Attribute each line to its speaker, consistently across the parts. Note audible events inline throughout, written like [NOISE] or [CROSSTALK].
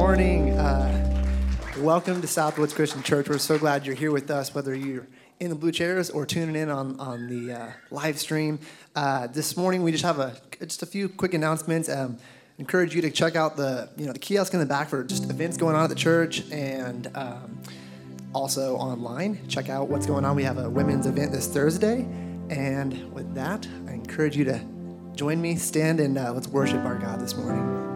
Speaker 1: Uh, welcome to Southwoods Christian Church. We're so glad you're here with us, whether you're in the blue chairs or tuning in on, on the uh, live stream. Uh, this morning, we just have a just a few quick announcements. Um, encourage you to check out the you know the kiosk in the back for just events going on at the church and um, also online. Check out what's going on. We have a women's event this Thursday, and with that, I encourage you to join me, stand, and uh, let's worship our God this morning.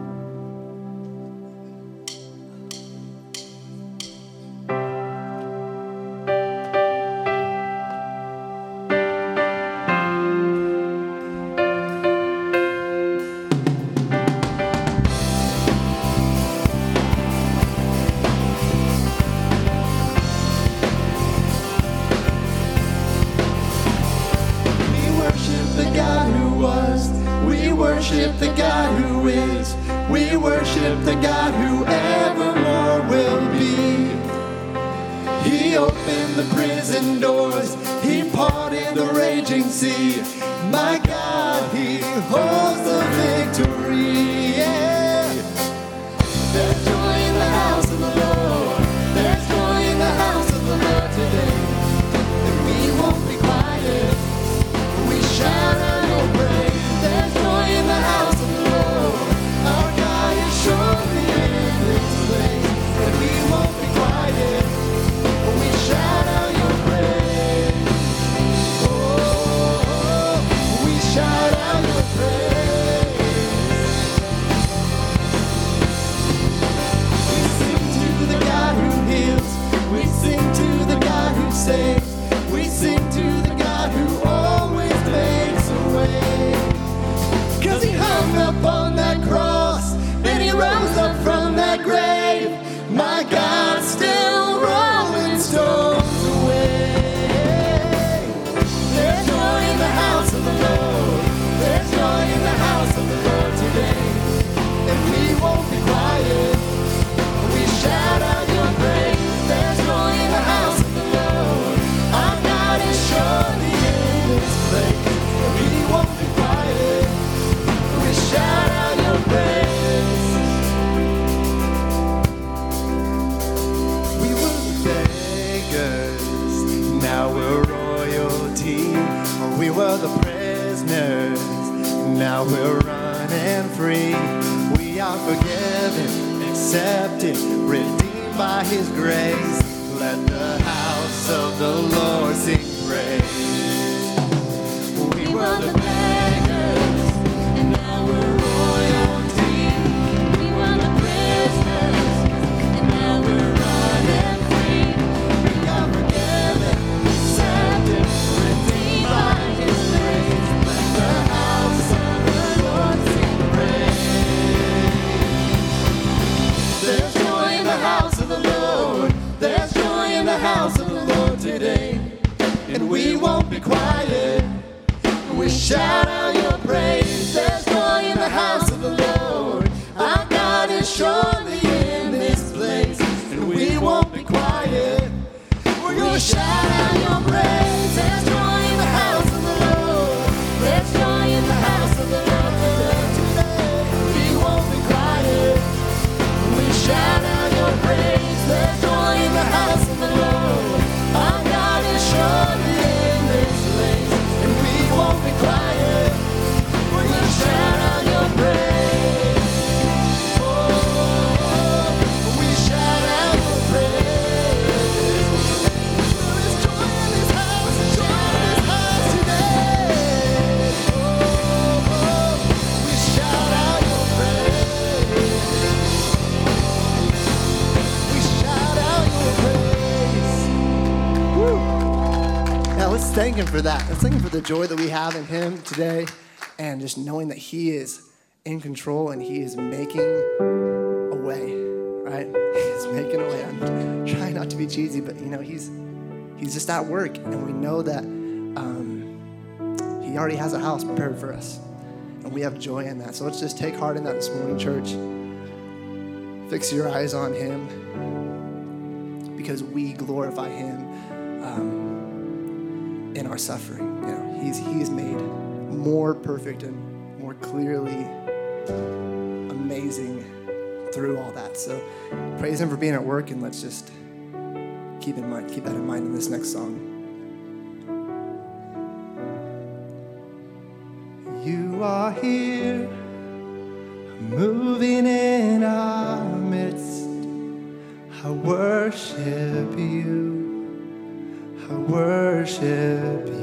Speaker 2: We're running free. We are forgiven, accepted, redeemed by His grace. Let the house of the Lord sing praise. We were the Today. And we won't be quiet. We shout out your praise. There's joy in the house of the Lord. Our God is surely in this place. And we won't be quiet. We're gonna shout out your praise. There's joy
Speaker 1: thank Him for that. Let's thank Him for the joy that we have in Him today and just knowing that He is in control and He is making a way, right? [LAUGHS] He's making a way. I'm trying not to be cheesy, but you know, He's He's just at work and we know that um, He already has a house prepared for us and we have joy in that. So let's just take heart in that this morning, church. Fix your eyes on Him because we glorify Him. Um, in our suffering. You know, he's he's made more perfect and more clearly amazing through all that. So praise Him for being at work, and let's just keep in mind, keep that in mind in this next song. You are here, moving in our midst. I worship you. I worship you.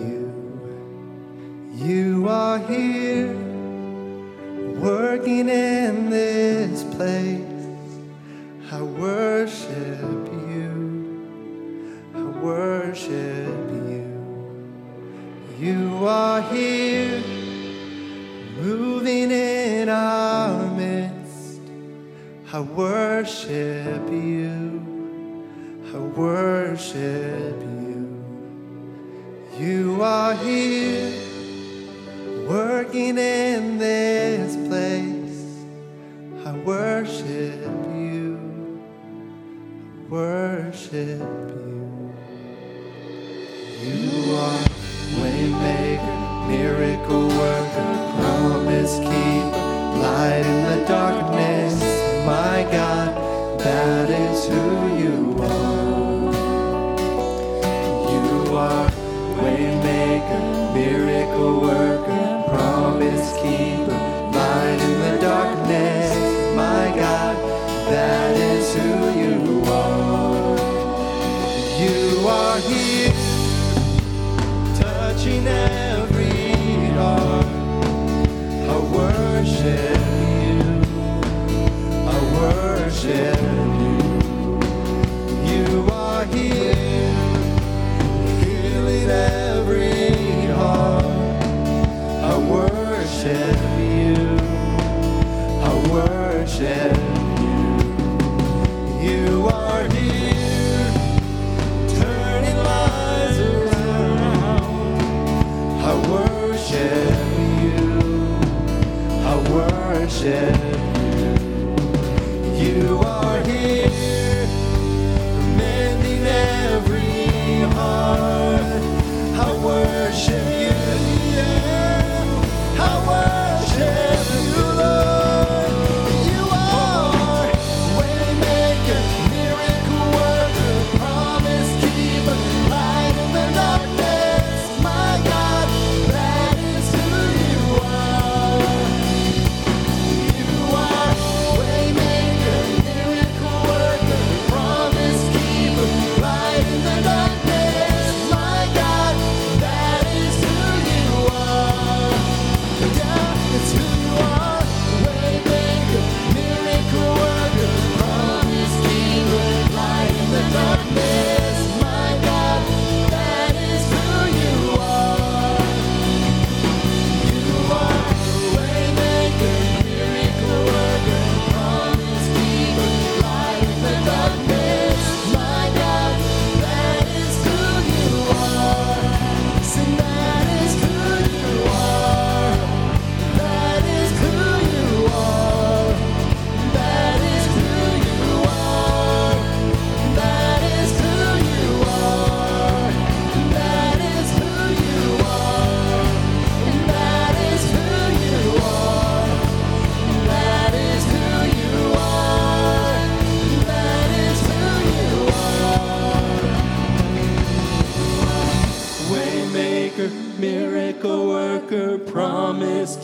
Speaker 1: Worship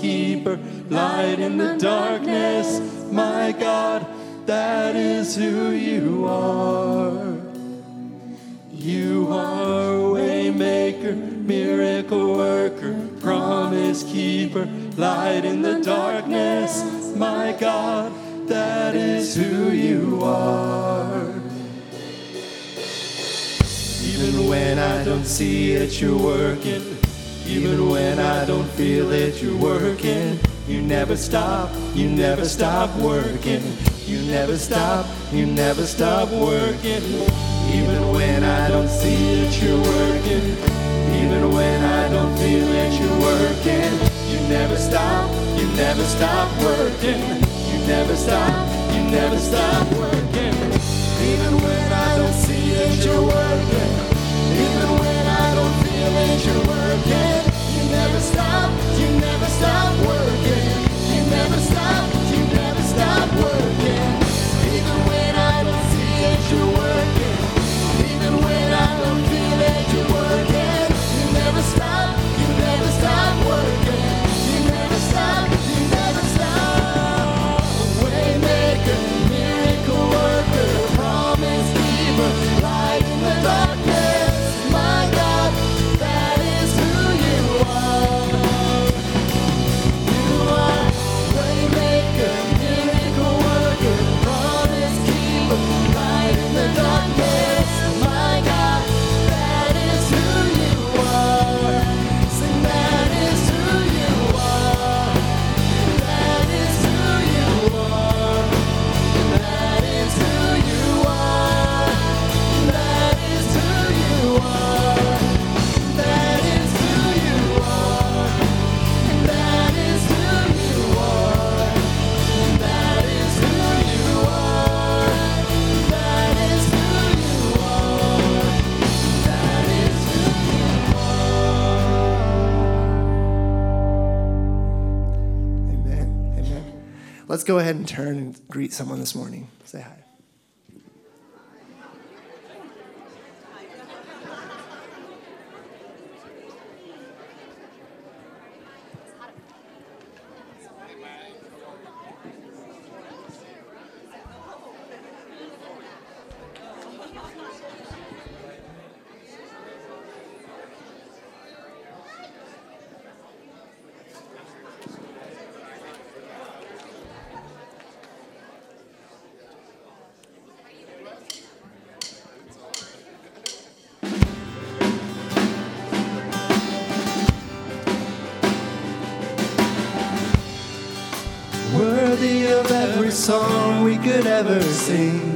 Speaker 1: keeper, light in the darkness. My God, that is who you are. You are waymaker, miracle worker, promise keeper, light in the darkness. My God, that is who you are.
Speaker 2: Even when I don't see it, you're working. Even when I don't feel it, you're working. You never stop, you never stop working. You never stop, you never stop working. Even when I don't see it, you're working. Even when I don't feel it, you're working. You never stop, you never stop working. You never stop, you never stop working. Even when I don't see it, you're working. You're working. You never stop, you never stop working. You never stop, you never stop working.
Speaker 1: Let's go ahead and turn and greet someone this morning. Say hi. never seen.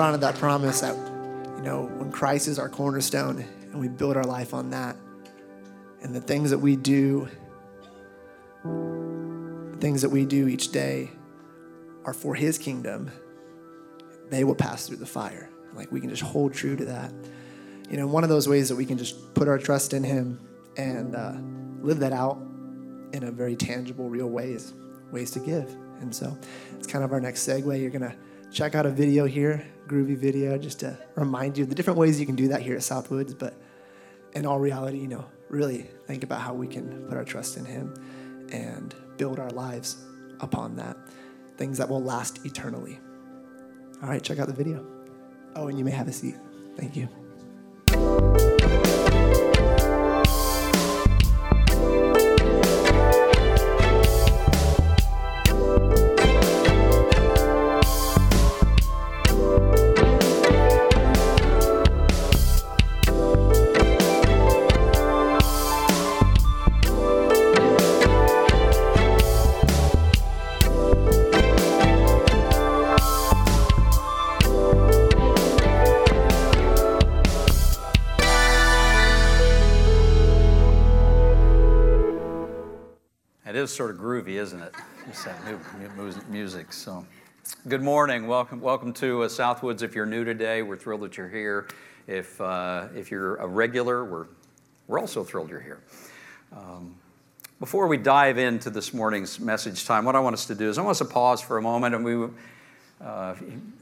Speaker 1: hold on to that promise that, you know, when Christ is our cornerstone and we build our life on that, and the things that we do, the things that we do each day are for His kingdom, they will pass through the fire. Like we can just hold true to that. You know, one of those ways that we can just put our trust in Him and uh, live that out in a very tangible, real ways, ways to give. And so it's kind of our next segue. You're going to check out a video here groovy video, just to remind you of the different ways you can do that here at Southwoods. But in all reality, you know, really think about how we can put our trust in Him and build our lives upon that. Things that will last eternally. All right, check out the video. Oh, and you may have a seat. Thank you.
Speaker 3: Isn't it? Just that new music. So, good morning. Welcome, welcome to uh, Southwoods. If you're new today, we're thrilled that you're here. If uh, if you're a regular, we're we're also thrilled you're here. Um, before we dive into this morning's message time, what I want us to do is I want us to pause for a moment, and we. Uh,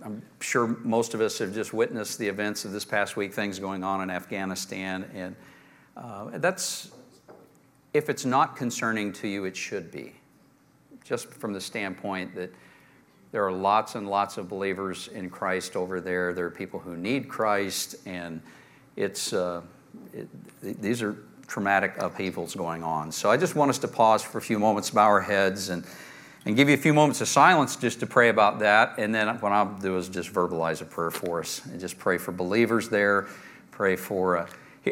Speaker 3: I'm sure most of us have just witnessed the events of this past week, things going on in Afghanistan, and uh, that's if it's not concerning to you, it should be. Just from the standpoint that there are lots and lots of believers in Christ over there. There are people who need Christ, and it's uh, it, these are traumatic upheavals going on. So I just want us to pause for a few moments, bow our heads, and and give you a few moments of silence just to pray about that. And then what I'll do is just verbalize a prayer for us and just pray for believers there, pray for. Uh,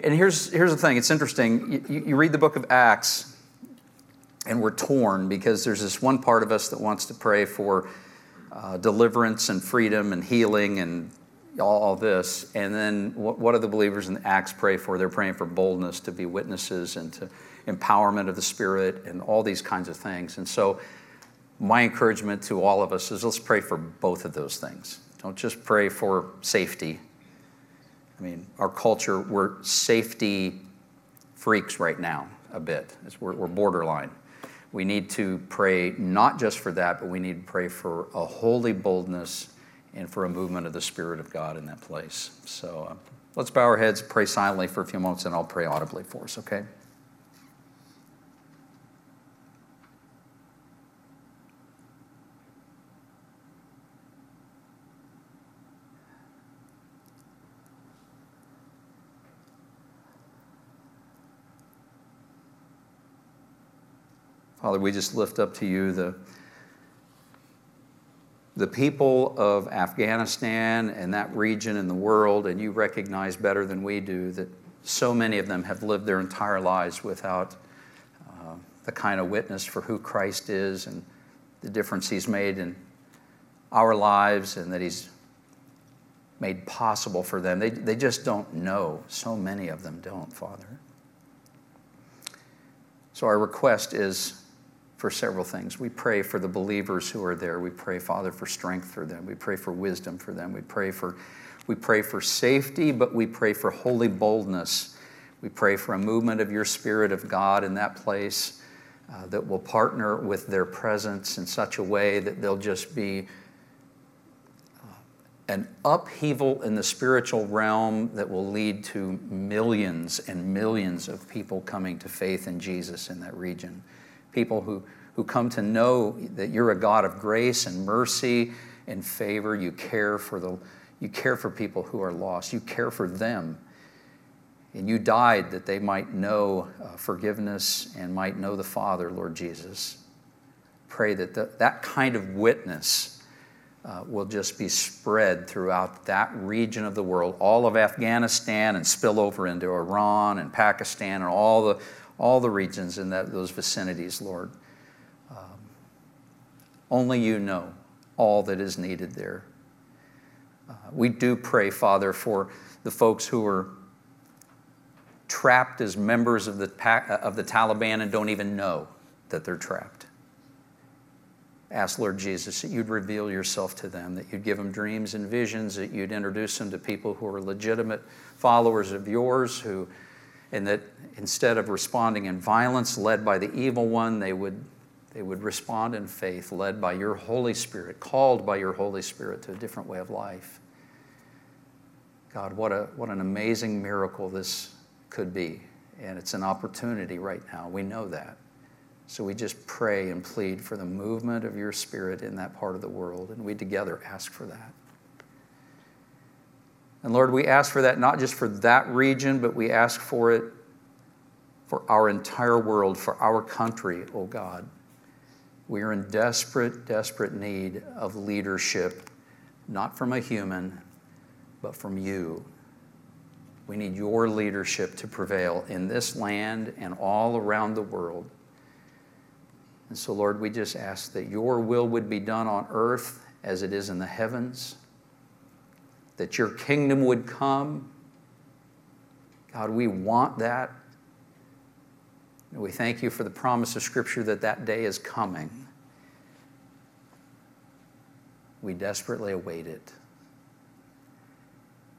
Speaker 3: and here's, here's the thing it's interesting. You, you read the book of Acts, and we're torn because there's this one part of us that wants to pray for uh, deliverance and freedom and healing and all, all this. And then what, what do the believers in Acts pray for? They're praying for boldness to be witnesses and to empowerment of the Spirit and all these kinds of things. And so, my encouragement to all of us is let's pray for both of those things. Don't just pray for safety, I mean, our culture, we're safety freaks right now a bit. We're, we're borderline. We need to pray not just for that, but we need to pray for a holy boldness and for a movement of the Spirit of God in that place. So uh, let's bow our heads, pray silently for a few moments, and I'll pray audibly for us, okay? Father, we just lift up to you the, the people of Afghanistan and that region in the world, and you recognize better than we do that so many of them have lived their entire lives without uh, the kind of witness for who Christ is and the difference He's made in our lives and that He's made possible for them. They, they just don't know. So many of them don't, Father. So our request is for several things. We pray for the believers who are there. We pray, Father, for strength for them. We pray for wisdom for them. We pray for, we pray for safety, but we pray for holy boldness. We pray for a movement of your Spirit of God in that place uh, that will partner with their presence in such a way that they'll just be uh, an upheaval in the spiritual realm that will lead to millions and millions of people coming to faith in Jesus in that region people who, who come to know that you're a God of grace and mercy and favor. You care for the you care for people who are lost. You care for them. And you died that they might know uh, forgiveness and might know the Father, Lord Jesus. Pray that the, that kind of witness uh, will just be spread throughout that region of the world, all of Afghanistan, and spill over into Iran and Pakistan and all the, all the regions in that, those vicinities, Lord. Um, only you know all that is needed there. Uh, we do pray, Father, for the folks who are trapped as members of the, of the Taliban and don't even know that they're trapped. ask, Lord Jesus, that you'd reveal yourself to them, that you'd give them dreams and visions, that you'd introduce them to people who are legitimate followers of yours, who, and that instead of responding in violence, led by the evil one, they would, they would respond in faith, led by your Holy Spirit, called by your Holy Spirit to a different way of life. God, what, a, what an amazing miracle this could be. And it's an opportunity right now. We know that. So we just pray and plead for the movement of your spirit in that part of the world. And we together ask for that. And Lord, we ask for that not just for that region, but we ask for it for our entire world, for our country, oh God. We are in desperate, desperate need of leadership, not from a human, but from you. We need your leadership to prevail in this land and all around the world. And so, Lord, we just ask that your will would be done on earth as it is in the heavens, that your kingdom would come. God, we want that. And we thank you for the promise of Scripture that that day is coming. We desperately await it.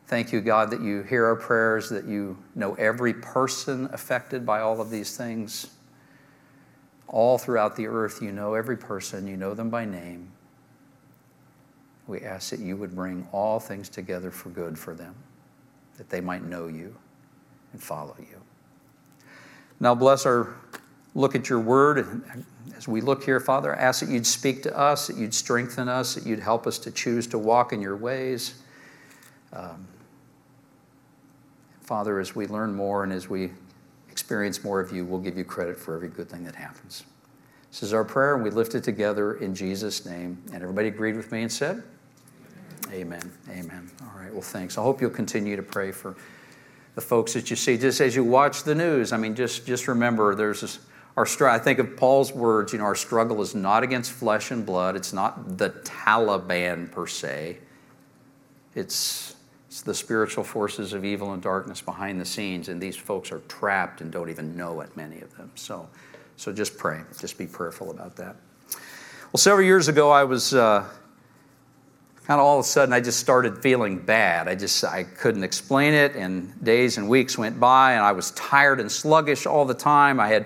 Speaker 3: Thank you, God, that you hear our prayers, that you know every person affected by all of these things. All throughout the earth, you know every person, you know them by name. We ask that you would bring all things together for good for them, that they might know you and follow you. Now, bless our look at your word. As we look here, Father, I ask that you'd speak to us, that you'd strengthen us, that you'd help us to choose to walk in your ways. Um, Father, as we learn more and as we experience more of you, we'll give you credit for every good thing that happens. This is our prayer, and we lift it together in Jesus' name. And everybody agreed with me and said, Amen. Amen. All right, well, thanks. I hope you'll continue to pray for the folks that you see. Just as you watch the news, I mean, just, just remember there's this, our I think of Paul's words, you know, our struggle is not against flesh and blood. It's not the Taliban per se. It's it's the spiritual forces of evil and darkness behind the scenes, and these folks are trapped and don't even know it, many of them. So, so just pray. Just be prayerful about that. Well, several years ago, I was uh, kind of all of a sudden, I just started feeling bad. I just I couldn't explain it, and days and weeks went by, and I was tired and sluggish all the time. I had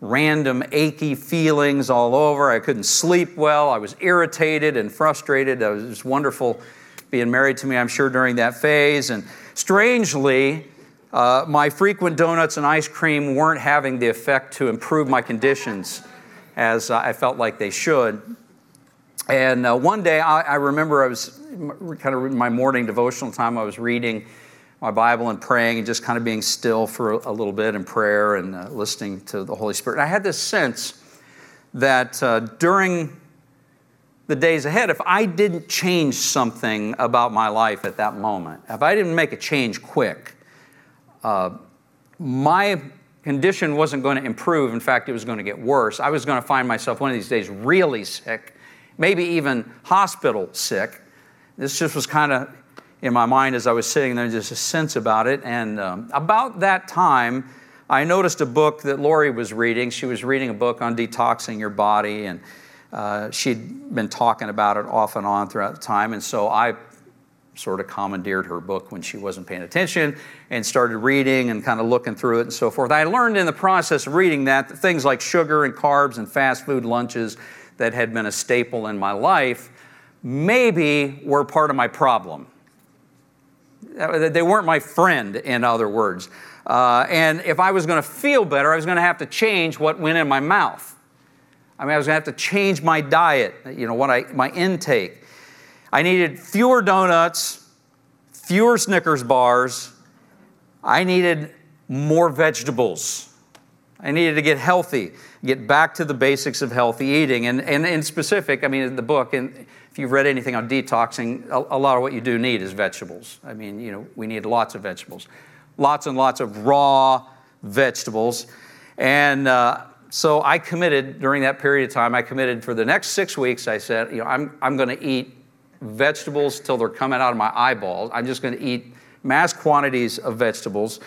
Speaker 3: random achy feelings all over. I couldn't sleep well. I was irritated and frustrated. It was wonderful being married to me, I'm sure, during that phase. And strangely, uh, my frequent donuts and ice cream weren't having the effect to improve my conditions as I felt like they should. And uh, one day, I, I, remember I was kind of in my morning devotional time, I was reading my Bible and praying and just kind of being still for a, a little bit in prayer and uh, listening to the Holy Spirit. And I had this sense that uh, during the days ahead if I didn't change something about my life at that moment. If I didn't make a change quick, uh, my condition wasn't going to improve. In fact, it was going to get worse. I was going to find myself one of these days really sick, maybe even hospital sick. This just was kind of in my mind as I was sitting there, just a sense about it. And um, about that time, I noticed a book that Lori was reading. She was reading a book on detoxing your body and uh, she'd been talking about it off and on throughout the time, and so I sort of commandeered her book when she wasn't paying attention and started reading and kind of looking through it and so forth. I learned in the process of reading that, that things like sugar and carbs and fast food lunches that had been a staple in my life maybe were part of my problem. They weren't my friend, in other words. Uh, and if I was going to feel better, I was going to have to change what went in my mouth. I mean, I was going to have to change my diet, you know, what I, my intake. I needed fewer donuts, fewer Snickers bars. I needed more vegetables. I needed to get healthy, get back to the basics of healthy eating. And, and in specific, I mean, in the book, and if you've read anything on detoxing, a, a lot of what you do need is vegetables. I mean, you know, we need lots of vegetables, lots and lots of raw vegetables. And uh, so I committed during that period of time, I committed for the next six weeks, I said, you know, I'm, I'm going to eat vegetables till they're coming out of my eyeballs. I'm just going to eat mass quantities of vegetables.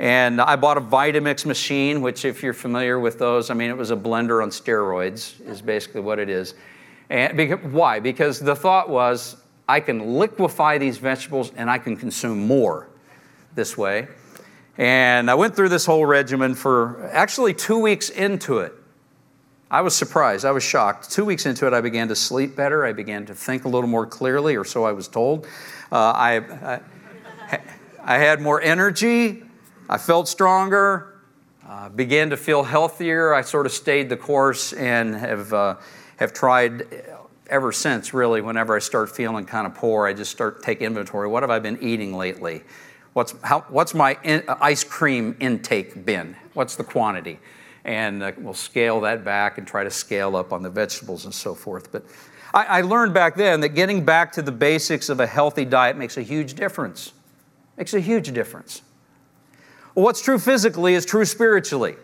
Speaker 3: And I bought a Vitamix machine, which, if you're familiar with those, I mean, it was a blender on steroids, is basically what it is. And because, why? Because the thought was I can liquefy these vegetables and I can consume more this way. And I went through this whole regimen for actually two weeks into it. I was surprised. I was shocked. Two weeks into it, I began to sleep better. I began to think a little more clearly, or so I was told. Uh, I, I, [LAUGHS] I, had more energy. I felt stronger. Uh, began to feel healthier. I sort of stayed the course and have, uh, have tried ever since, really. Whenever I start feeling kind of poor, I just start take inventory. What have I been eating lately? What's, how, what's my in, ice cream intake been? What's the quantity? and uh, we'll scale that back and try to scale up on the vegetables and so forth. But I, I learned back then that getting back to the basics of a healthy diet makes a huge difference. Makes a huge difference. What's true physically is true spiritually.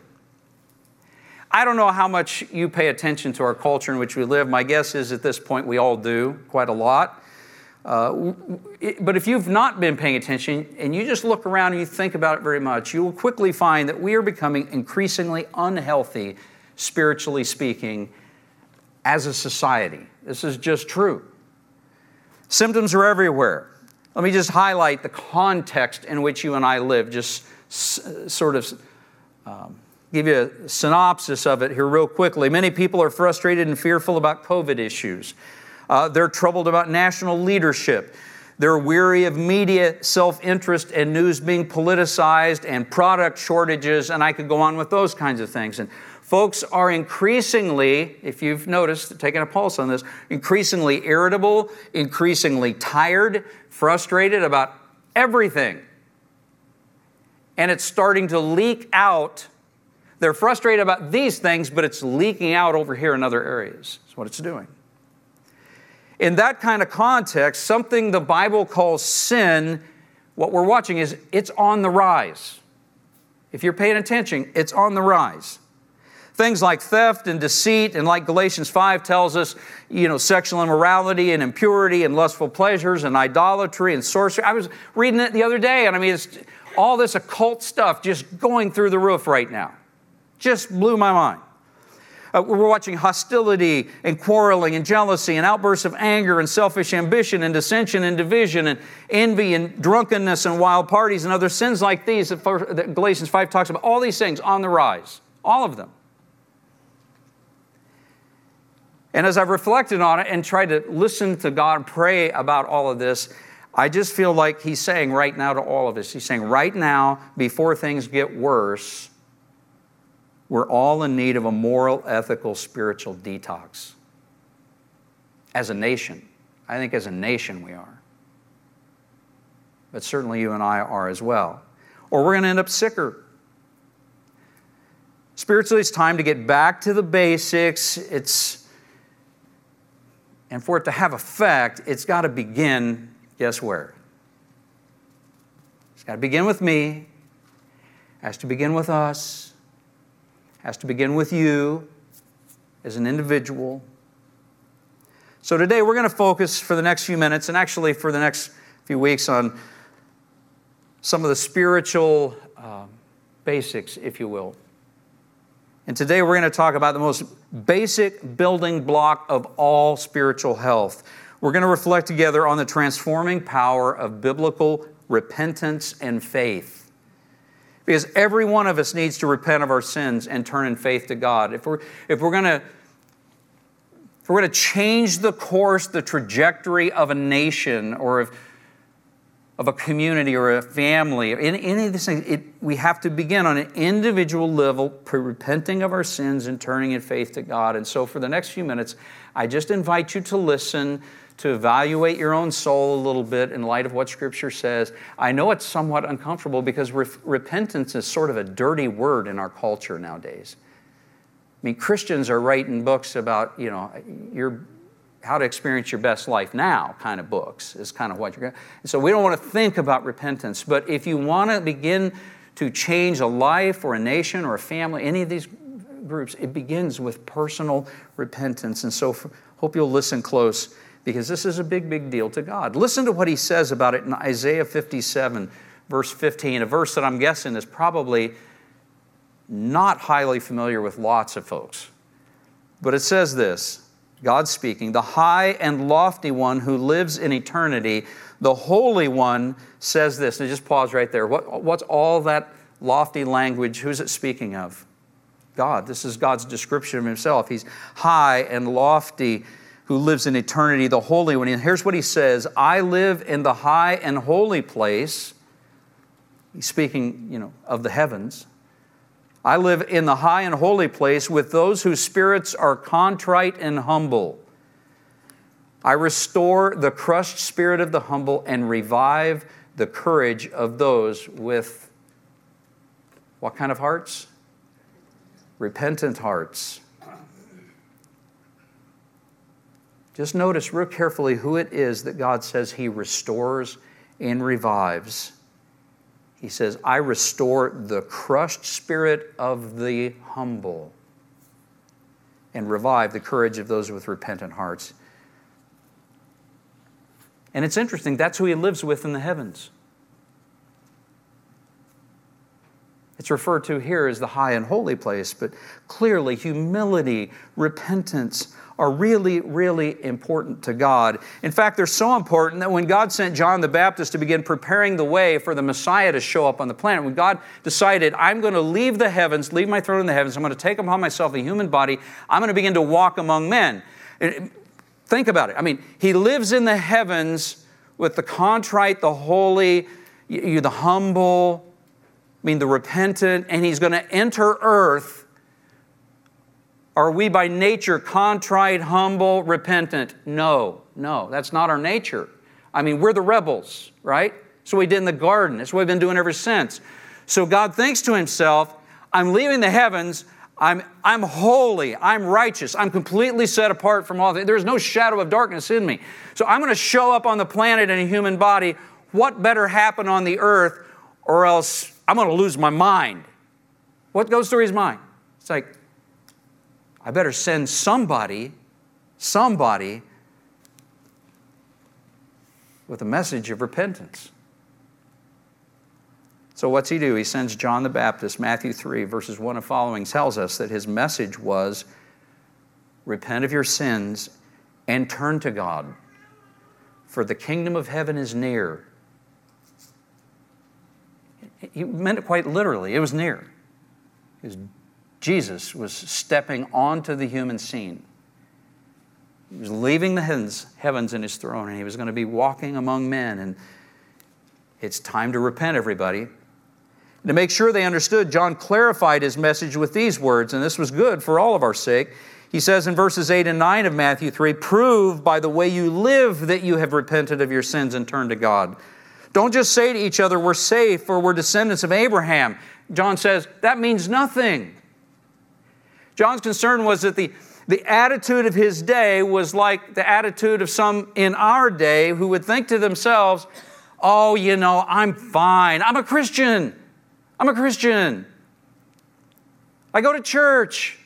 Speaker 3: I don't know how much you pay attention to our culture in which we live. My guess is at this point we all do quite a lot. Uh, but if you've not been paying attention and you just look around and you think about it very much, you will quickly find that we are becoming increasingly unhealthy, spiritually speaking, as a society. This is just true. Symptoms are everywhere. Let me just highlight the context in which you and I live, just sort of um, give you a synopsis of it here, real quickly. Many people are frustrated and fearful about COVID issues. Uh, they're troubled about national leadership. They're weary of media self interest and news being politicized and product shortages, and I could go on with those kinds of things. And folks are increasingly, if you've noticed, taking a pulse on this, increasingly irritable, increasingly tired, frustrated about everything. And it's starting to leak out. They're frustrated about these things, but it's leaking out over here in other areas. That's what it's doing. In that kind of context, something the Bible calls sin, what we're watching is it's on the rise. If you're paying attention, it's on the rise. Things like theft and deceit, and like Galatians 5 tells us, you know, sexual immorality and impurity and lustful pleasures and idolatry and sorcery. I was reading it the other day, and I mean, it's all this occult stuff just going through the roof right now. Just blew my mind. Uh, we're watching hostility and quarreling and jealousy and outbursts of anger and selfish ambition and dissension and division and envy and drunkenness and wild parties and other sins like these that Galatians 5 talks about. All these things on the rise, all of them. And as I've reflected on it and tried to listen to God and pray about all of this, I just feel like He's saying right now to all of us, He's saying, right now, before things get worse, we're all in need of a moral, ethical, spiritual detox. As a nation. I think as a nation we are. But certainly you and I are as well. Or we're going to end up sicker. Spiritually, it's time to get back to the basics. It's, and for it to have effect, it's got to begin, guess where? It's got to begin with me, has to begin with us has to begin with you as an individual. So today we're going to focus for the next few minutes and actually for the next few weeks on some of the spiritual um, basics, if you will. And today we're going to talk about the most basic building block of all spiritual health. We're going to reflect together on the transforming power of biblical repentance and faith. Because every one of us needs to repent of our sins and turn in faith to God. If we're, if we're going to if we're going to change the course, the trajectory of a nation or of, of a community or a family, any, any of these things, it, we have to begin on an individual level, repenting of our sins and turning in faith to God. And so, for the next few minutes, I just invite you to listen to evaluate your own soul a little bit in light of what Scripture says. I know it's somewhat uncomfortable because re- repentance is sort of a dirty word in our culture nowadays. I mean, Christians are writing books about, you know, your, how to experience your best life now kind of books is kind of what you're going to. So we don't want to think about repentance. But if you want to begin to change a life or a nation or a family, any of these groups, it begins with personal repentance. And so for, hope you'll listen close because this is a big, big deal to God. Listen to what he says about it in Isaiah 57, verse 15, a verse that I'm guessing is probably not highly familiar with lots of folks. But it says this God speaking, the high and lofty one who lives in eternity, the Holy One says this. And just pause right there. What, what's all that lofty language? Who's it speaking of? God. This is God's description of himself. He's high and lofty who lives in eternity, the Holy One. And here's what he says I live in the high and holy place. He's speaking, you know, of the heavens. I live in the high and holy place with those whose spirits are contrite and humble. I restore the crushed spirit of the humble and revive the courage of those with what kind of hearts? Repentant hearts. Just notice real carefully who it is that God says He restores and revives. He says, I restore the crushed spirit of the humble and revive the courage of those with repentant hearts. And it's interesting, that's who He lives with in the heavens. It's referred to here as the high and holy place, but clearly humility, repentance, are really, really important to God. In fact, they're so important that when God sent John the Baptist to begin preparing the way for the Messiah to show up on the planet, when God decided, I'm going to leave the heavens, leave my throne in the heavens, I'm going to take upon myself a human body, I'm going to begin to walk among men. Think about it. I mean, He lives in the heavens with the contrite, the holy, you, the humble, mean, the repentant, and He's going to enter earth are we by nature contrite, humble, repentant? No, no, that's not our nature. I mean, we're the rebels, right? So we did in the garden. That's what we've been doing ever since. So God thinks to himself, I'm leaving the heavens. I'm, I'm holy. I'm righteous. I'm completely set apart from all. There's no shadow of darkness in me. So I'm going to show up on the planet in a human body. What better happen on the earth, or else I'm going to lose my mind? What goes through his mind? It's like, I better send somebody, somebody, with a message of repentance. So, what's he do? He sends John the Baptist, Matthew 3, verses 1 and following, tells us that his message was repent of your sins and turn to God, for the kingdom of heaven is near. He meant it quite literally, it was near. It was Jesus was stepping onto the human scene. He was leaving the heavens, heavens in his throne, and he was going to be walking among men. And it's time to repent, everybody. to make sure they understood, John clarified his message with these words, and this was good for all of our sake. He says in verses 8 and 9 of Matthew 3 Prove by the way you live that you have repented of your sins and turned to God. Don't just say to each other, We're safe or we're descendants of Abraham. John says, That means nothing. John's concern was that the, the attitude of his day was like the attitude of some in our day who would think to themselves, oh, you know, I'm fine. I'm a Christian. I'm a Christian. I go to church.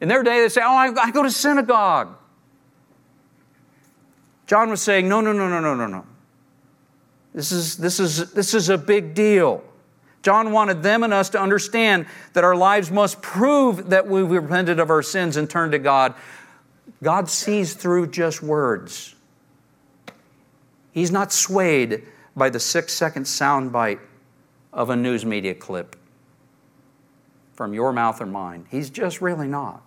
Speaker 3: In their day, they say, oh, I, I go to synagogue. John was saying, no, no, no, no, no, no, no. This is, this is, this is a big deal. John wanted them and us to understand that our lives must prove that we've repented of our sins and turned to God. God sees through just words. He's not swayed by the six second soundbite of a news media clip from your mouth or mine. He's just really not.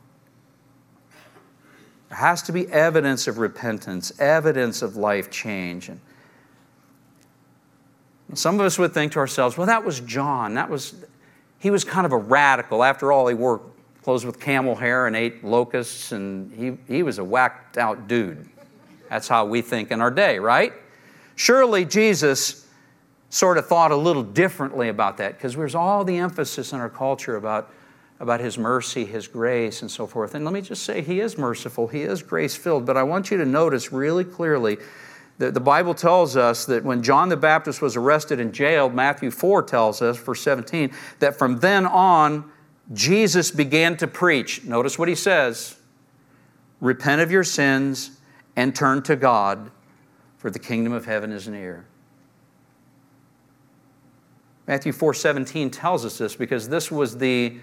Speaker 3: There has to be evidence of repentance, evidence of life change. And some of us would think to ourselves, well, that was John. That was, he was kind of a radical. After all, he wore clothes with camel hair and ate locusts, and he, he was a whacked out dude. That's how we think in our day, right? Surely Jesus sort of thought a little differently about that because there's all the emphasis in our culture about, about His mercy, His grace, and so forth. And let me just say, He is merciful, He is grace filled, but I want you to notice really clearly the, the Bible tells us that when John the Baptist was arrested and jailed, Matthew 4 tells us, verse 17, that from then on, Jesus began to preach. Notice what he says Repent of your sins and turn to God, for the kingdom of heaven is near. Matthew 4:17 tells us this because this was the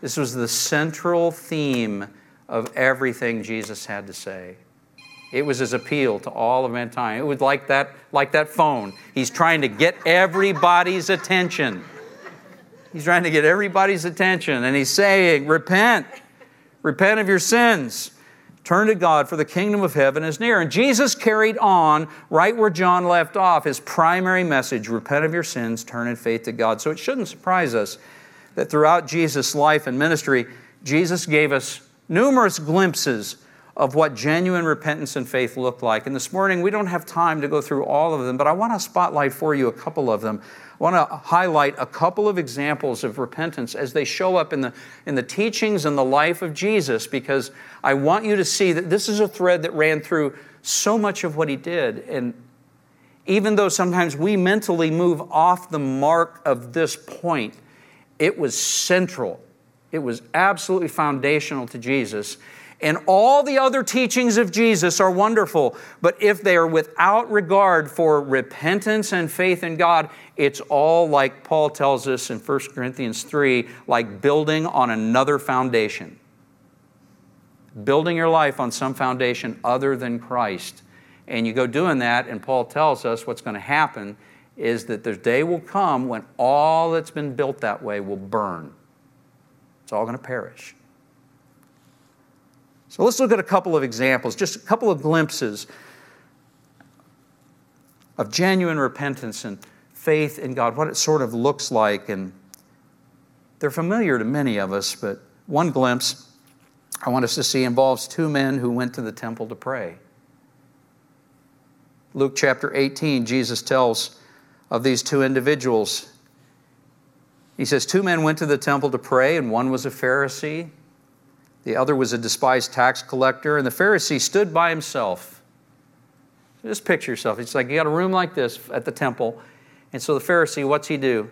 Speaker 3: this was the central theme of everything Jesus had to say. It was his appeal to all of mankind. It was like that, like that phone. He's trying to get everybody's attention. He's trying to get everybody's attention, and he's saying, Repent, repent of your sins. Turn to God, for the kingdom of heaven is near. And Jesus carried on right where John left off his primary message repent of your sins, turn in faith to God. So it shouldn't surprise us that throughout Jesus' life and ministry, Jesus gave us numerous glimpses of what genuine repentance and faith look like. And this morning, we don't have time to go through all of them, but I want to spotlight for you a couple of them. I want to highlight a couple of examples of repentance as they show up in the, in the teachings and the life of Jesus, because I want you to see that this is a thread that ran through so much of what he did. And even though sometimes we mentally move off the mark of this point, it was central. It was absolutely foundational to Jesus. And all the other teachings of Jesus are wonderful, but if they are without regard for repentance and faith in God, it's all like Paul tells us in 1 Corinthians 3 like building on another foundation. Building your life on some foundation other than Christ. And you go doing that, and Paul tells us what's going to happen is that the day will come when all that's been built that way will burn. It's all going to perish. So let's look at a couple of examples, just a couple of glimpses of genuine repentance and faith in God, what it sort of looks like. And they're familiar to many of us, but one glimpse I want us to see involves two men who went to the temple to pray. Luke chapter 18, Jesus tells of these two individuals. He says, Two men went to the temple to pray, and one was a Pharisee the other was a despised tax collector, and the Pharisee stood by himself. Just picture yourself. It's like you got a room like this at the temple, and so the Pharisee, what's he do?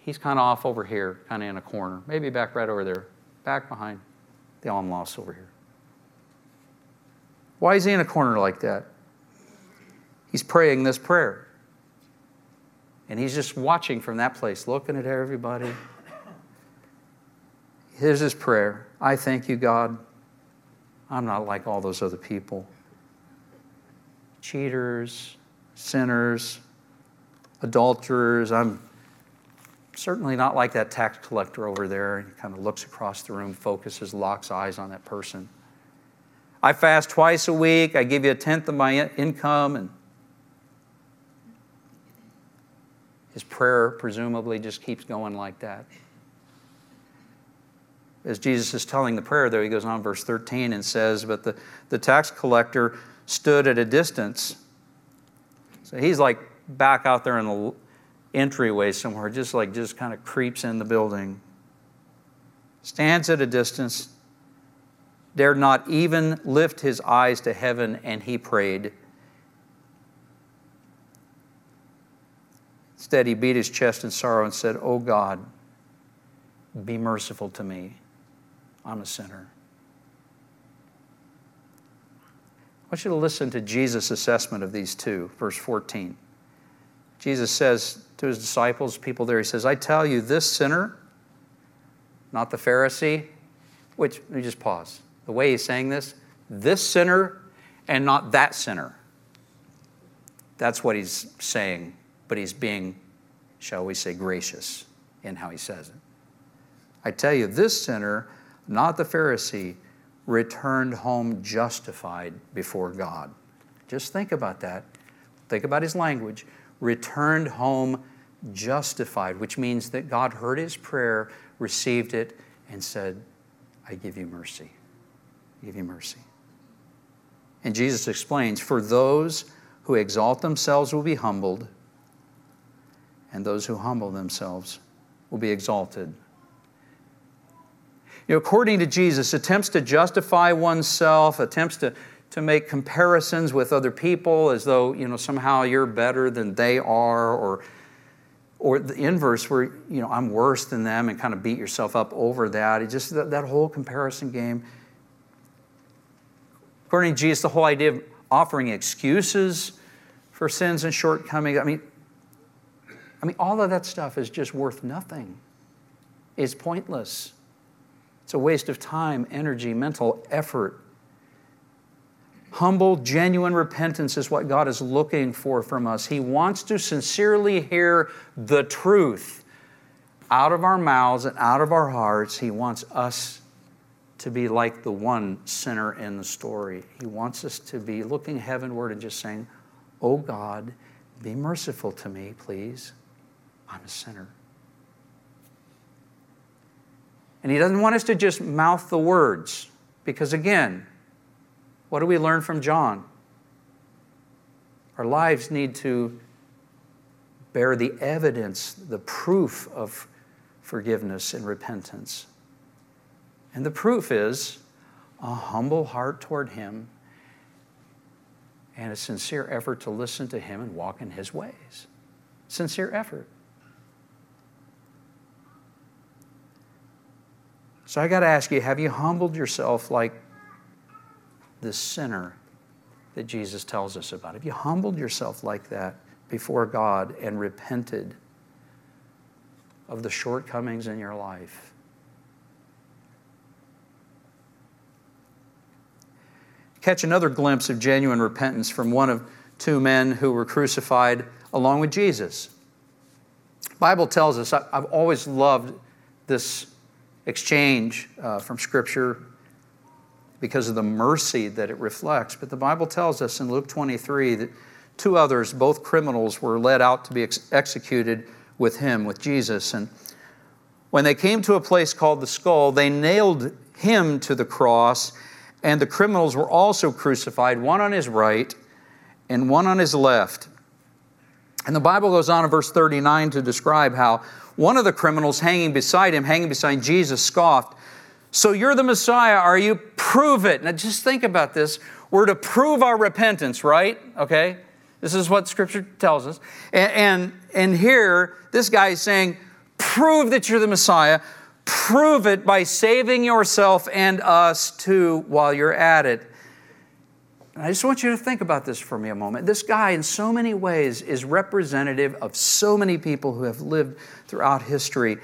Speaker 3: He's kind of off over here, kind of in a corner, maybe back right over there, back behind the almloss over here. Why is he in a corner like that? He's praying this prayer. And he's just watching from that place, looking at everybody. Here's his prayer I thank you, God. I'm not like all those other people cheaters, sinners, adulterers. I'm certainly not like that tax collector over there. He kind of looks across the room, focuses, locks eyes on that person. I fast twice a week. I give you a tenth of my income. And his prayer presumably just keeps going like that as Jesus is telling the prayer, there he goes on, verse 13, and says, But the, the tax collector stood at a distance. So he's like back out there in the entryway somewhere, just like just kind of creeps in the building. Stands at a distance, dared not even lift his eyes to heaven, and he prayed. Instead, he beat his chest in sorrow and said, Oh God, be merciful to me I'm a sinner. I want you to listen to Jesus' assessment of these two, verse 14. Jesus says to his disciples, people there, he says, I tell you, this sinner, not the Pharisee, which, let me just pause. The way he's saying this, this sinner and not that sinner. That's what he's saying, but he's being, shall we say, gracious in how he says it. I tell you, this sinner not the Pharisee, returned home justified before God. Just think about that. Think about his language. Returned home justified, which means that God heard his prayer, received it, and said, I give you mercy. I give you mercy. And Jesus explains for those who exalt themselves will be humbled, and those who humble themselves will be exalted. You know, according to Jesus, attempts to justify oneself, attempts to, to make comparisons with other people as though, you know, somehow you're better than they are, or, or the inverse where, you know, I'm worse than them and kind of beat yourself up over that. It just that, that whole comparison game. According to Jesus, the whole idea of offering excuses for sins and shortcomings, I mean, I mean, all of that stuff is just worth nothing. It's pointless. It's a waste of time, energy, mental effort. Humble, genuine repentance is what God is looking for from us. He wants to sincerely hear the truth out of our mouths and out of our hearts. He wants us to be like the one sinner in the story. He wants us to be looking heavenward and just saying, Oh God, be merciful to me, please. I'm a sinner. And He doesn't want us to just mouth the words, because again, what do we learn from John? Our lives need to bear the evidence, the proof of forgiveness and repentance. And the proof is a humble heart toward Him and a sincere effort to listen to Him and walk in His ways. Sincere effort. So I got to ask you have you humbled yourself like the sinner that Jesus tells us about? Have you humbled yourself like that before God and repented of the shortcomings in your life? Catch another glimpse of genuine repentance from one of two men who were crucified along with Jesus. The Bible tells us, I've always loved this exchange uh, from Scripture because of the mercy that it reflects. But the Bible tells us in Luke 23 that two others, both criminals, were led out to be ex- executed with him, with Jesus. And when they came to a place called the skull, they nailed him to the cross, and the criminals were also crucified, one on his right and one on his left. And the Bible goes on in verse 39 to describe how one of the criminals hanging beside him, hanging beside Jesus, scoffed, So you're the Messiah, are you? Prove it. Now just think about this. We're to prove our repentance, right? Okay? This is what Scripture tells us. And, and, and here, this guy is saying, Prove that you're the Messiah. Prove it by saving yourself and us too while you're at it. And I just want you to think about this for me a moment. This guy, in so many ways, is representative of so many people who have lived throughout history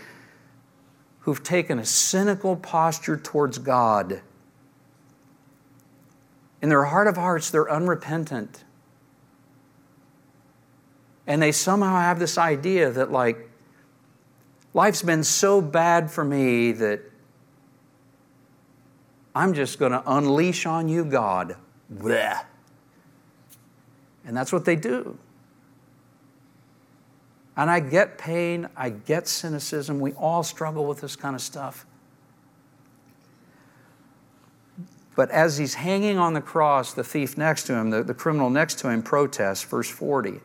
Speaker 3: who've taken a cynical posture towards God. In their heart of hearts, they're unrepentant. And they somehow have this idea that, like, life's been so bad for me that I'm just going to unleash on you, God. Bleh. And that's what they do. And I get pain, I get cynicism. We all struggle with this kind of stuff. But as he's hanging on the cross, the thief next to him, the, the criminal next to him, protests, verse 40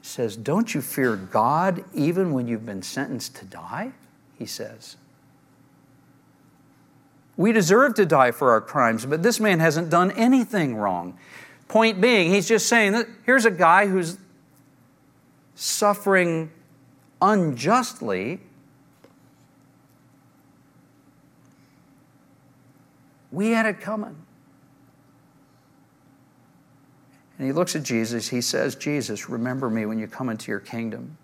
Speaker 3: says, Don't you fear God even when you've been sentenced to die? He says. We deserve to die for our crimes, but this man hasn't done anything wrong. Point being, he's just saying that here's a guy who's suffering unjustly. We had it coming. And he looks at Jesus. He says, Jesus, remember me when you come into your kingdom.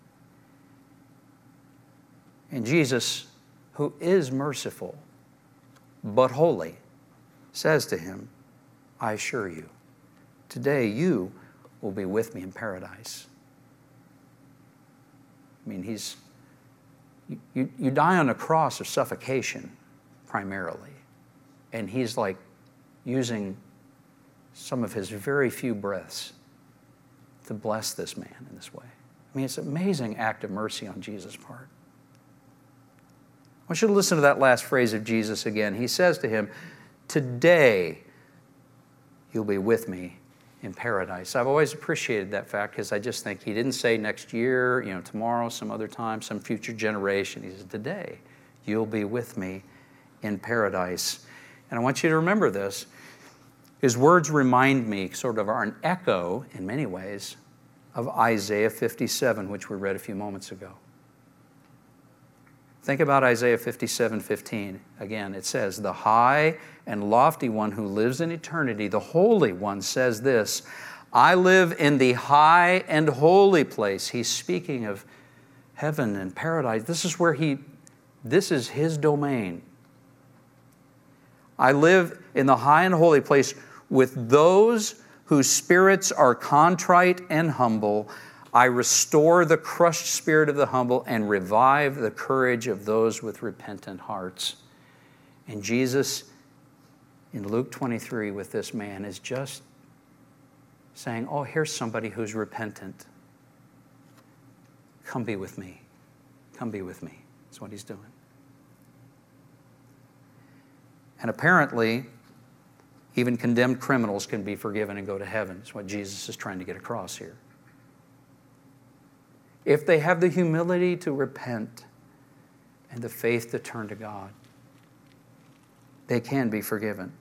Speaker 3: And Jesus, who is merciful, but holy, says to him, I assure you, today you will be with me in paradise. I mean, he's, you, you die on a cross of suffocation primarily. And he's like using some of his very few breaths to bless this man in this way. I mean, it's an amazing act of mercy on Jesus' part. I want you to listen to that last phrase of Jesus again. He says to him, Today you'll be with me in paradise. I've always appreciated that fact because I just think he didn't say next year, you know, tomorrow, some other time, some future generation. He said, Today you'll be with me in paradise. And I want you to remember this. His words remind me, sort of, are an echo in many ways of Isaiah 57, which we read a few moments ago. Think about Isaiah 57 15. Again, it says, The high and lofty one who lives in eternity, the Holy One, says this I live in the high and holy place. He's speaking of heaven and paradise. This is where he, this is his domain. I live in the high and holy place with those whose spirits are contrite and humble. I restore the crushed spirit of the humble and revive the courage of those with repentant hearts. And Jesus, in Luke 23, with this man, is just saying, Oh, here's somebody who's repentant. Come be with me. Come be with me. That's what he's doing. And apparently, even condemned criminals can be forgiven and go to heaven. That's what Jesus is trying to get across here. If they have the humility to repent and the faith to turn to God, they can be forgiven.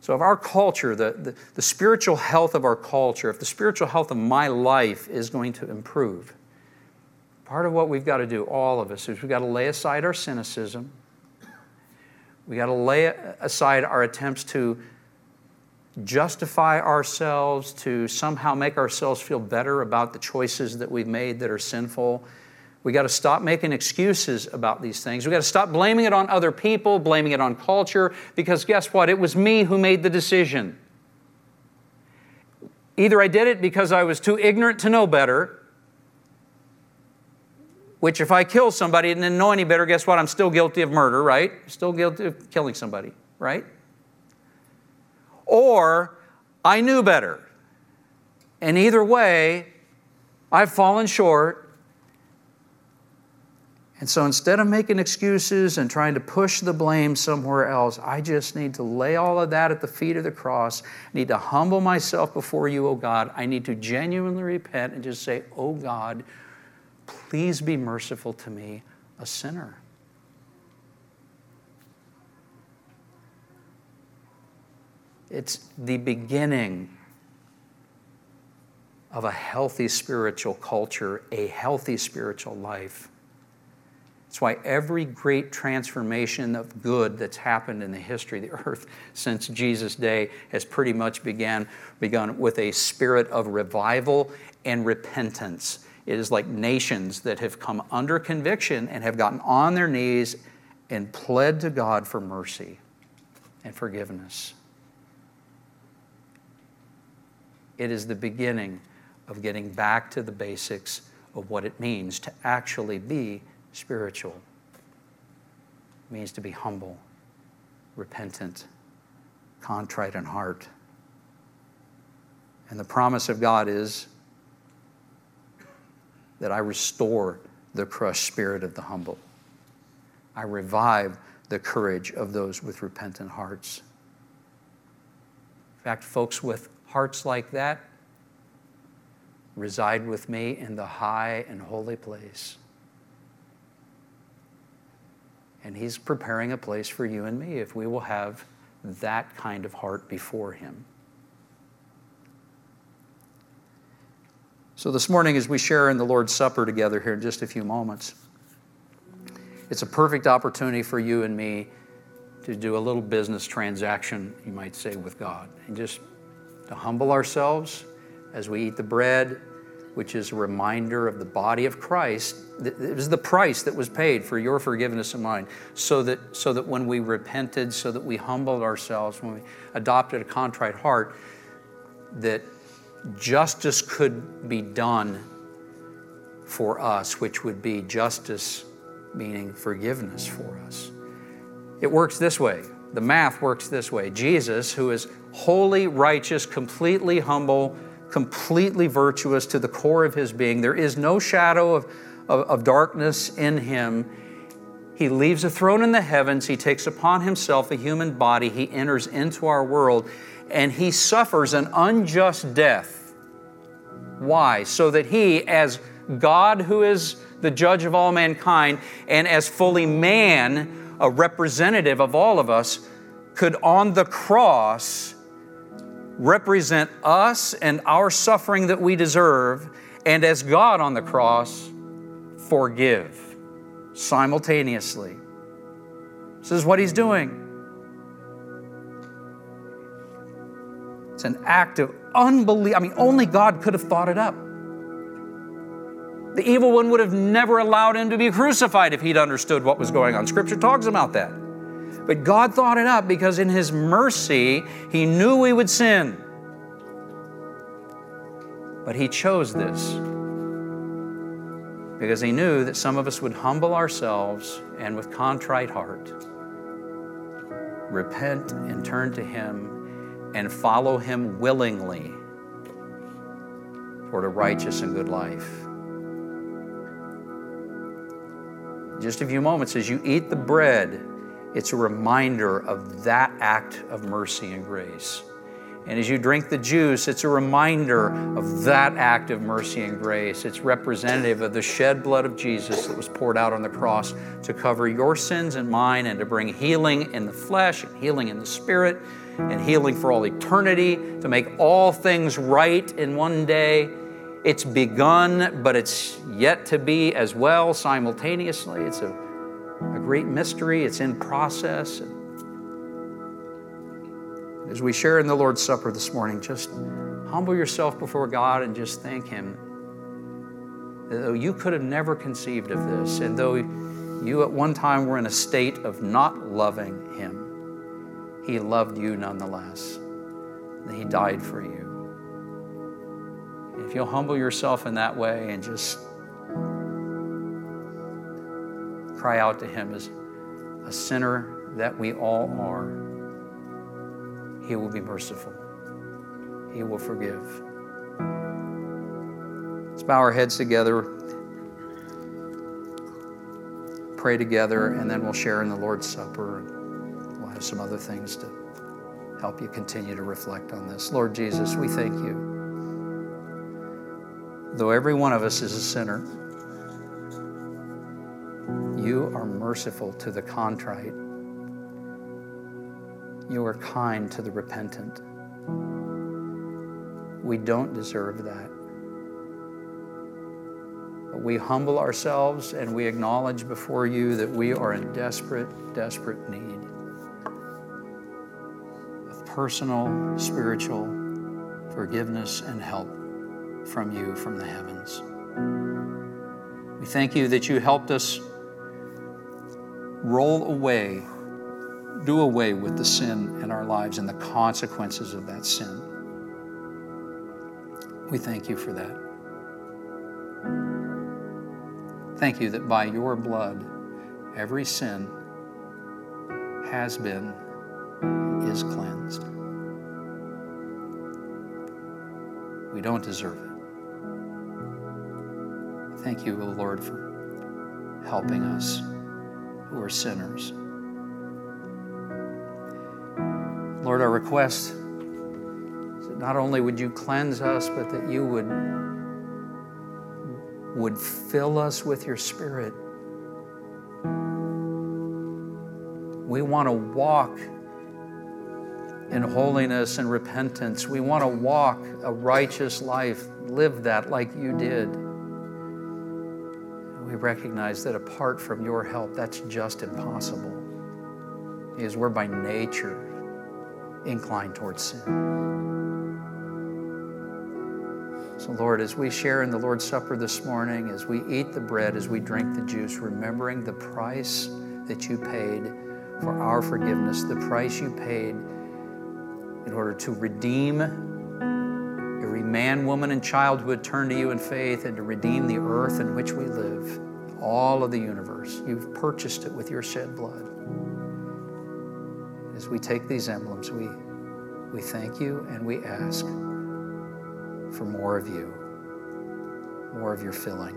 Speaker 3: So, if our culture, the, the, the, spiritual health of our culture, if the spiritual health of my life is going to improve, part of what we've got to do, all of us, is we've got to lay aside our cynicism. We've got to lay aside our attempts to justify ourselves, to somehow make ourselves feel better about the choices that we've made that are sinful we got to stop making excuses about these things. We got to stop blaming it on other people, blaming it on culture, because guess what? It was me who made the decision. Either I did it because I was too ignorant to know better, which if I kill somebody and didn't know any better, guess what? I'm still guilty of murder, right? Still guilty of killing somebody, right? Or I knew better. And either way, I've fallen short and so instead of making excuses and trying to push the blame somewhere else, I just need to lay all of that at the feet of the cross. I need to humble myself before you, oh God. I need to genuinely repent and just say, oh God, please be merciful to me, a sinner. It's the beginning of a healthy spiritual culture, a healthy spiritual life. That's why every great transformation of good that's happened in the history of the [LAUGHS] earth since Jesus' day has pretty much began, begun with a spirit of revival and repentance. It is like nations that have come under conviction and have gotten on their knees and pled to God for mercy and forgiveness. It is the beginning of getting back to the basics of what it means to actually be spiritual means to be humble, repentant, contrite in heart. And the promise of God is that I restore the crushed spirit of the humble. I revive the courage of those with repentant hearts. In fact, folks with hearts like that reside with me in the high and holy place. And He's preparing a place for you and me if we will have that kind of heart before Him. So, this morning, as we share in the Lord's Supper together here in just a few moments, it's a perfect opportunity for you and me to do a little business transaction, you might say, with God, and just to humble ourselves as we eat the bread which is a reminder of the body of Christ. It was the price that was paid for your forgiveness and mine, so that, so that when we repented, so that we humbled ourselves, when we adopted a contrite heart, that justice could be done for us, which would be justice meaning forgiveness for us. It works this way. The math works this way. Jesus, who is holy, righteous, completely humble, completely virtuous to the core of his being. There is no shadow of, of, of, darkness in him. He leaves a throne in the heavens. He takes upon himself a human body. He enters into our world and he suffers an unjust death. Why? So that he, as God who is the judge of all mankind, and as fully man, a representative of all of us, could on the cross represent us and our suffering that we deserve, and as God on the cross, forgive simultaneously. This is what He's doing. It's an act of unbelief. I mean, only God could have thought it up. The evil one would have never allowed him to be crucified if he'd understood what was going on. Scripture talks about that. But God thought it up because in His mercy, He knew we would sin. But He chose this because He knew that some of us would humble ourselves and with contrite heart repent and turn to Him and follow Him willingly toward a righteous and good life. Just a few moments as you eat the bread, it's a reminder of that act of mercy and grace. And as you drink the juice, it's a reminder of that act of mercy and grace. It's representative of the shed blood of Jesus that was poured out on the cross to cover your sins and mine and to bring healing in the flesh and healing in the spirit and healing for all eternity, to make all things right in one day. It's begun, but it's yet to be as well simultaneously. It's a, a great mystery, it's in process. As we share in the Lord's Supper this morning, just humble yourself before God and just thank Him. Though you could have never conceived of this, and though you at one time were in a state of not loving Him, He loved you nonetheless. And He died for you. If you'll humble yourself in that way and just cry out to Him as a sinner that we all are, He will be merciful. He will forgive. Let's bow our heads together, pray together, and then we'll share in the Lord's Supper. We'll have some other things to help you continue to reflect on this. Lord Jesus, we thank you. Though every one of us is a sinner, you are merciful to the contrite. You are kind to the repentant. We don't deserve that. But we humble ourselves and we acknowledge before you that we are in desperate, desperate need of personal, spiritual forgiveness and help from you from the heavens. We thank you that you helped us roll away, do away with the sin in our lives and the consequences of that sin. We thank you for that. Thank you that by your blood, every sin has been, is cleansed. We don't deserve it. Thank you, O Lord, for helping us who are sinners. Lord, our request is that not only would you cleanse us, but that you would, would fill us with your Spirit. We want to walk in holiness and repentance. We want to walk a righteous life, live that like you did recognize that apart from your help, that's just impossible. Because we're by nature inclined towards sin. So, Lord, as we share in the Lord's Supper this morning, as we eat the bread, as we drink the juice, remembering the price that you paid for our forgiveness, the price you paid in order to redeem every man, woman, and child who would turn to you in faith and to redeem the earth in which we live, all of the universe. You've purchased it with your shed blood. As we take these emblems, we, we thank you and we ask for more of you, more of your filling,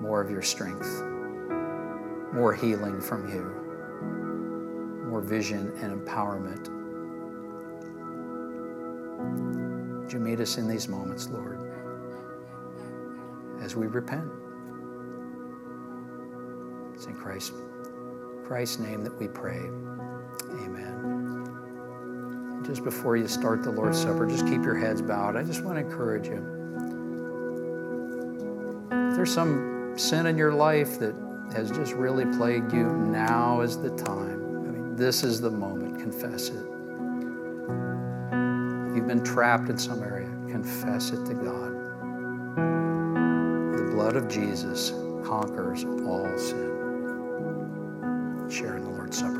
Speaker 3: more of your strength, more healing from you, more vision and empowerment would you meet us in these moments, Lord, as we repent? In Christ, Christ's name that we pray. Amen. Just before you start the Lord's Supper, just keep your heads bowed. I just want to encourage you. If there's some sin in your life that has just really plagued you, now is the time. I mean, this is the moment. Confess it you've been trapped in some area, confess it to God. The blood of Jesus conquers all sin. Sharing the Lord's Supper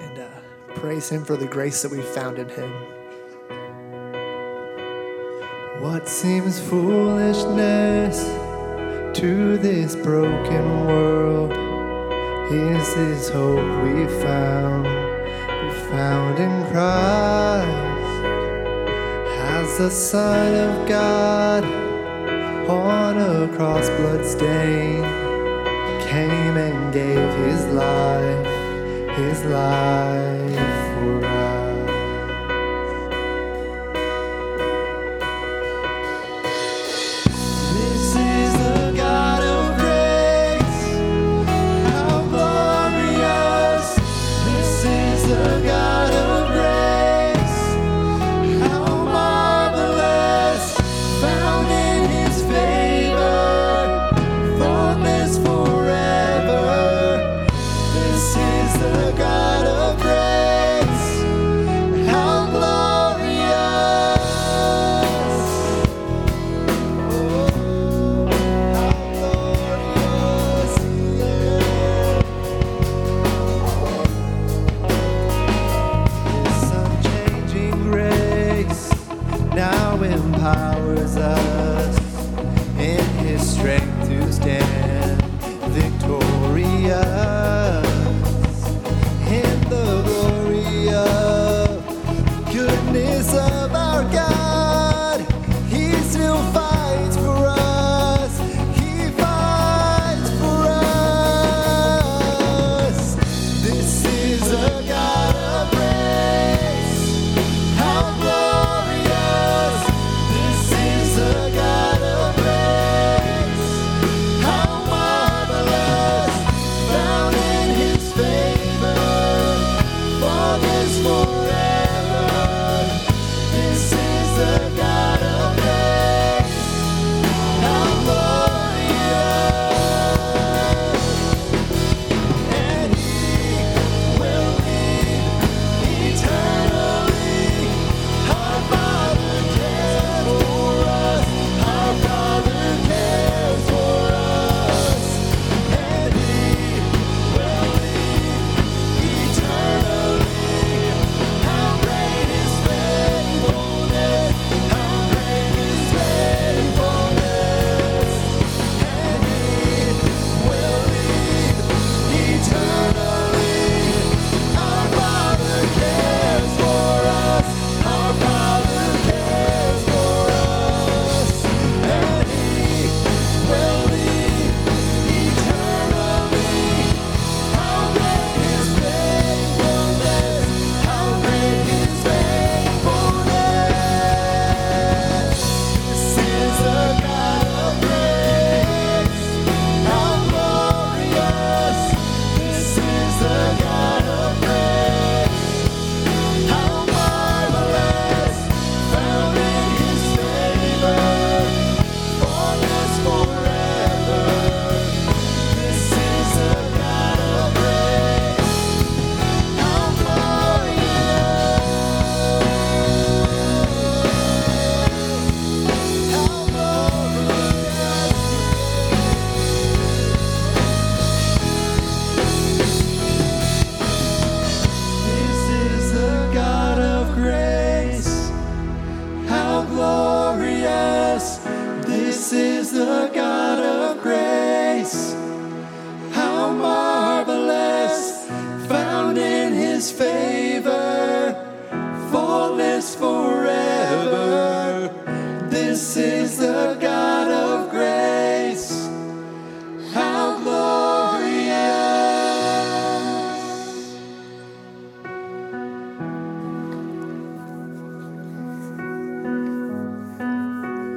Speaker 4: Uh,
Speaker 5: praise Him for the grace that we've found in Him.
Speaker 1: What seems foolishness to this broken world is this hope we found, we found in Christ as the Son of God on a cross blood bloodstained came and gave his life, his life for us.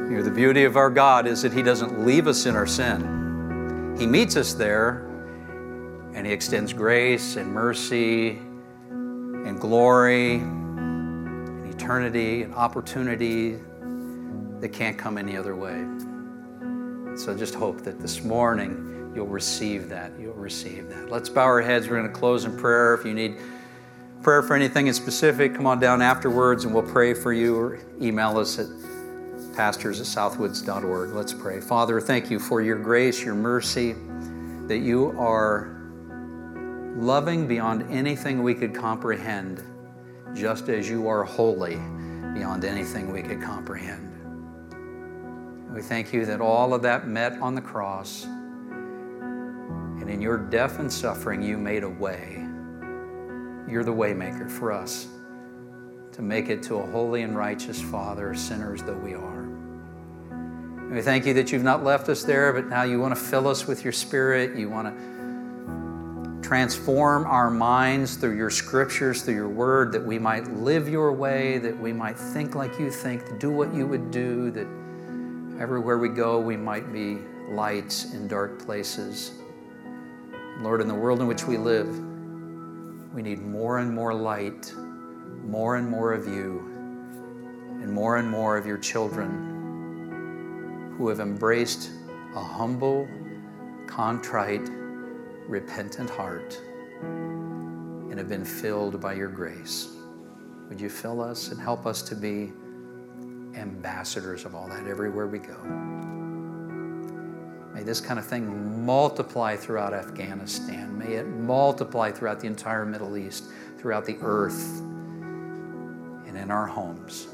Speaker 3: You know, the beauty of our God is that He doesn't leave us in our sin. He meets us there and He extends grace and mercy and glory and eternity and opportunity that can't come any other way. So I just hope that this morning you'll receive that. You'll receive that. Let's bow our heads. We're going to close in prayer. If you need prayer for anything in specific, come on down afterwards and we'll pray for you or email us at pastors at southwoods.org. Let's pray. Father, thank you for your grace, your mercy, that you are loving beyond anything we could comprehend. just as you are holy beyond anything we could comprehend. We thank you that all of that met on the cross, and in your death and suffering, you made a way. You're the waymaker for us to make it to a holy and righteous Father, sinners though we are. And we thank you that you've not left us there, but now you want to fill us with your Spirit. You want to transform our minds through your scriptures, through your word, that we might live your way, that we might think like you think, do what you would do, that everywhere we go we might be lights in dark places. Lord, in the world in which we live, we need more and more light, more and more of you, and more and more of your children who have embraced a humble, contrite, repentant heart and have been filled by your grace. Would you fill us and help us to be ambassadors of all that everywhere we go? May this kind of thing multiply throughout Afghanistan. May it multiply throughout the entire Middle East, throughout the earth, and in our homes,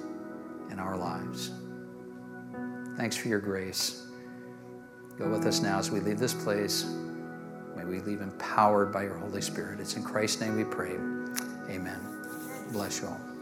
Speaker 3: in our lives. Thanks for your grace. Go with us now as we leave this place. May we leave empowered by your Holy Spirit. It's in Christ's name we pray. Amen. Bless you all.